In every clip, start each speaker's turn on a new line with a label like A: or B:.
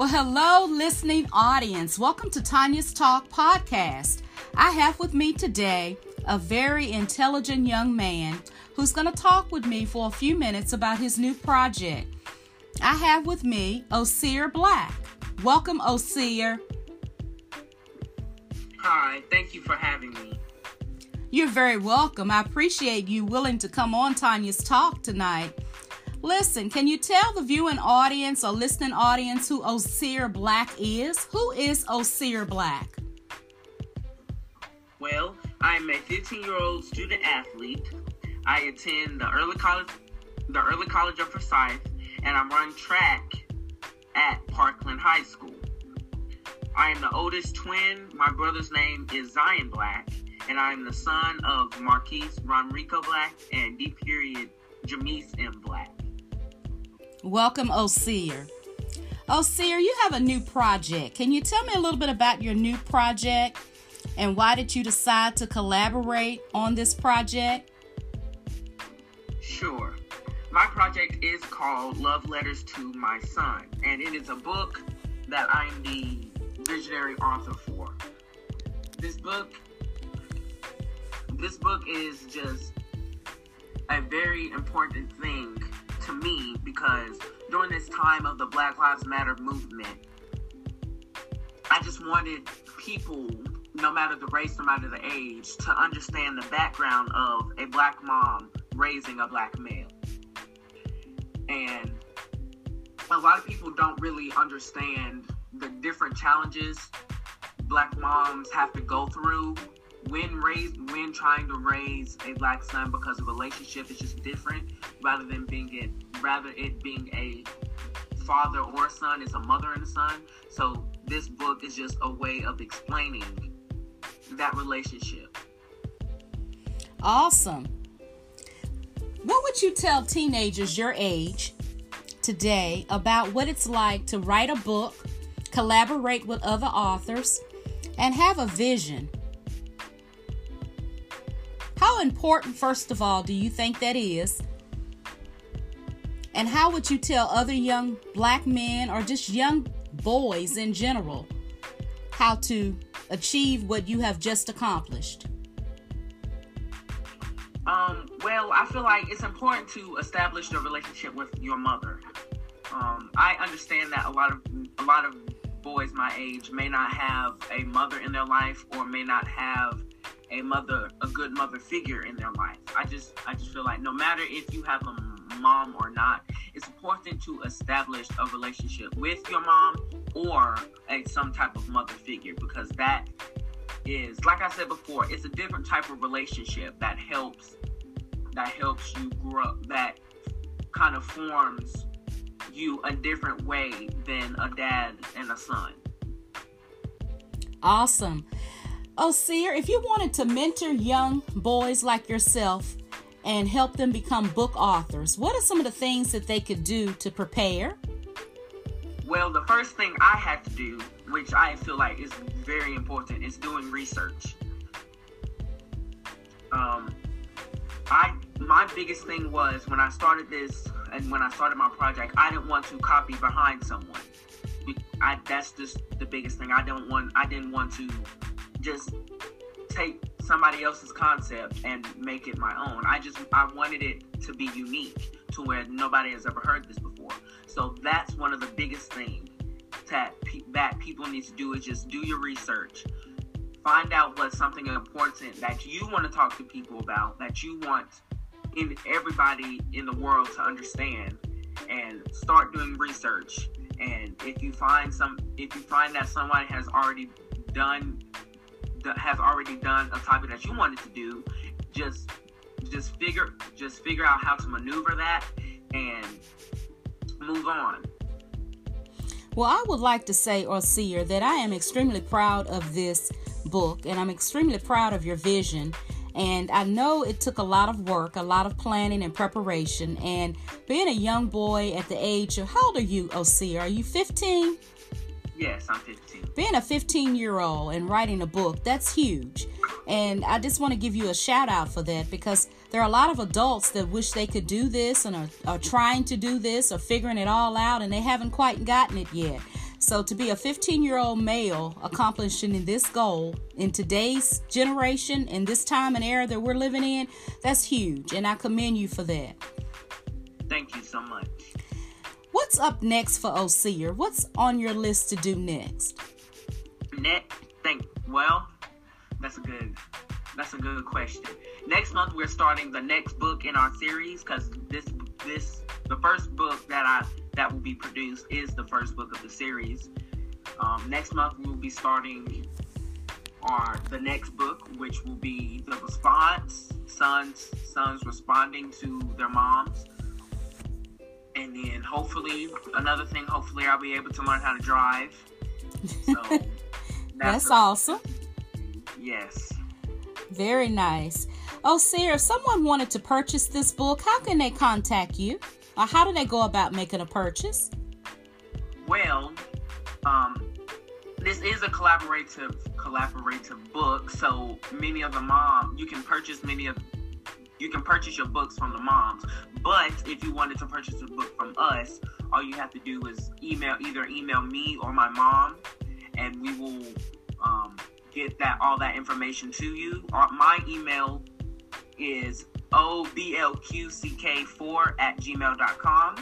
A: Well, hello, listening audience. Welcome to Tanya's Talk podcast. I have with me today a very intelligent young man who's going to talk with me for a few minutes about his new project. I have with me Osir Black. Welcome, Osir.
B: Hi, thank you for having me.
A: You're very welcome. I appreciate you willing to come on Tanya's Talk tonight. Listen, can you tell the viewing audience or listening audience who Osir Black is? Who is Osir Black?
B: Well, I'm a 15 year old student athlete. I attend the early college, the early college of Forsyth, and I run track at Parkland High School. I am the oldest twin. My brother's name is Zion Black, and I am the son of Marquise Ronrico Black and D. Period Jamise M. Black.
A: Welcome, Osir. Osir, you have a new project. Can you tell me a little bit about your new project and why did you decide to collaborate on this project?
B: Sure. My project is called Love Letters to My Son, and it is a book that I'm the visionary author for. This book this book is just a very important thing to me because during this time of the Black Lives Matter movement, I just wanted people, no matter the race, no matter the age, to understand the background of a black mom raising a black male. And a lot of people don't really understand the different challenges black moms have to go through when raised when trying to raise a black son because the relationship is just different rather than being it rather it being a father or son it's a mother and a son. So this book is just a way of explaining that relationship.
A: Awesome. What would you tell teenagers your age today about what it's like to write a book collaborate with other authors and have a vision important, first of all, do you think that is? And how would you tell other young black men or just young boys in general how to achieve what you have just accomplished?
B: Um, well, I feel like it's important to establish your relationship with your mother. Um, I understand that a lot of a lot of boys my age may not have a mother in their life or may not have a mother, a good mother figure in their life. I just, I just feel like no matter if you have a mom or not, it's important to establish a relationship with your mom or a some type of mother figure because that is, like I said before, it's a different type of relationship that helps, that helps you grow, that kind of forms you a different way than a dad and a son.
A: Awesome. Oh, Seer, if you wanted to mentor young boys like yourself and help them become book authors, what are some of the things that they could do to prepare?
B: Well, the first thing I had to do, which I feel like is very important, is doing research. Um, I my biggest thing was when I started this and when I started my project, I didn't want to copy behind someone. I, that's just the biggest thing. I don't want. I didn't want to just take somebody else's concept and make it my own. I just I wanted it to be unique to where nobody has ever heard this before. So that's one of the biggest things that that people need to do is just do your research. Find out what's something important that you want to talk to people about, that you want in everybody in the world to understand and start doing research. And if you find some if you find that somebody has already done has already done a topic that you wanted to do, just just figure just figure out how to maneuver that and move on.
A: Well, I would like to say, Osir, that I am extremely proud of this book and I'm extremely proud of your vision. And I know it took a lot of work, a lot of planning and preparation. And being a young boy at the age of, how old are you, Osir? Are you 15?
B: Yes, I'm 15
A: being a 15 year old and writing a book, that's huge. And I just want to give you a shout out for that because there are a lot of adults that wish they could do this and are, are trying to do this or figuring it all out and they haven't quite gotten it yet. So, to be a 15 year old male accomplishing this goal in today's generation, in this time and era that we're living in, that's huge. And I commend you for that. Up next for Osir? What's on your list to do next?
B: Next, think well, that's a good that's a good question. Next month we're starting the next book in our series because this this the first book that I that will be produced is the first book of the series. Um, next month we will be starting our the next book, which will be the response sons sons responding to their moms and then hopefully another thing hopefully i'll be able to learn how to drive.
A: So that's, that's a, awesome.
B: Yes.
A: Very nice. Oh sarah if someone wanted to purchase this book how can they contact you? Or how do they go about making a purchase?
B: Well um this is a collaborative collaborative book so many of the mom you can purchase many of you can purchase your books from the moms. But if you wanted to purchase a book from us, all you have to do is email either email me or my mom, and we will um, get that all that information to you. Uh, my email is oblqck4 at gmail.com.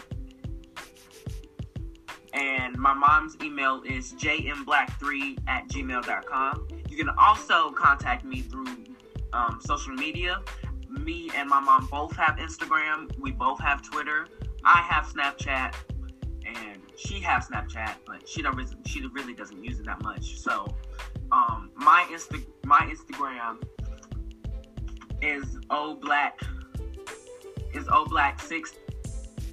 B: And my mom's email is jmblack3 at gmail.com. You can also contact me through um, social media me and my mom both have Instagram. We both have Twitter. I have Snapchat, and she has Snapchat, but she don't she really doesn't use it that much. So, um, my Insta my Instagram is o black is o black six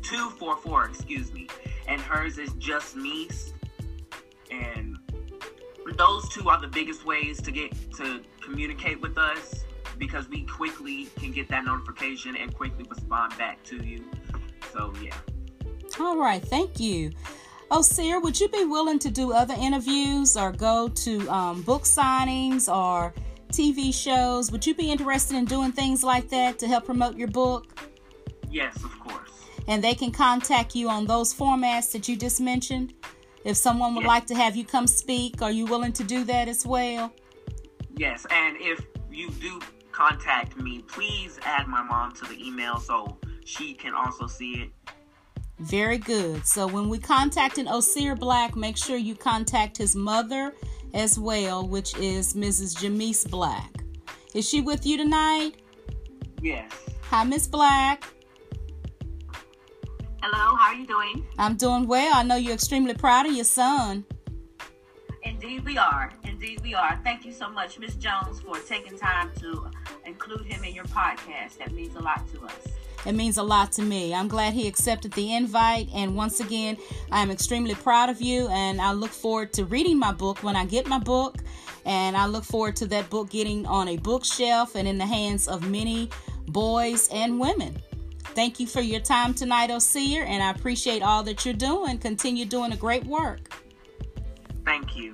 B: two four four. Excuse me, and hers is just me. And those two are the biggest ways to get to communicate with us because we quickly can get that notification and quickly respond back to you. So, yeah.
A: All right. Thank you. Oh, Sarah, would you be willing to do other interviews or go to um, book signings or TV shows? Would you be interested in doing things like that to help promote your book?
B: Yes, of course.
A: And they can contact you on those formats that you just mentioned? If someone would yes. like to have you come speak, are you willing to do that as well?
B: Yes, and if you do contact me, please add my mom to the email so she can also see it.
A: Very good. So when we contact an Osir Black, make sure you contact his mother as well, which is Mrs. Jamise Black. Is she with you tonight?
B: Yes.
A: Hi, Miss Black.
C: Hello, how are you doing?
A: I'm doing well. I know you're extremely proud of your son.
C: Indeed, we are. Indeed, we are. Thank you so much, Miss Jones, for taking time to include him in your podcast. That means a lot to us.
A: It means a lot to me. I'm glad he accepted the invite. And once again, I'm extremely proud of you. And I look forward to reading my book when I get my book. And I look forward to that book getting on a bookshelf and in the hands of many boys and women. Thank you for your time tonight, Osir, and I appreciate all that you're doing. Continue doing a great work.
B: Thank you.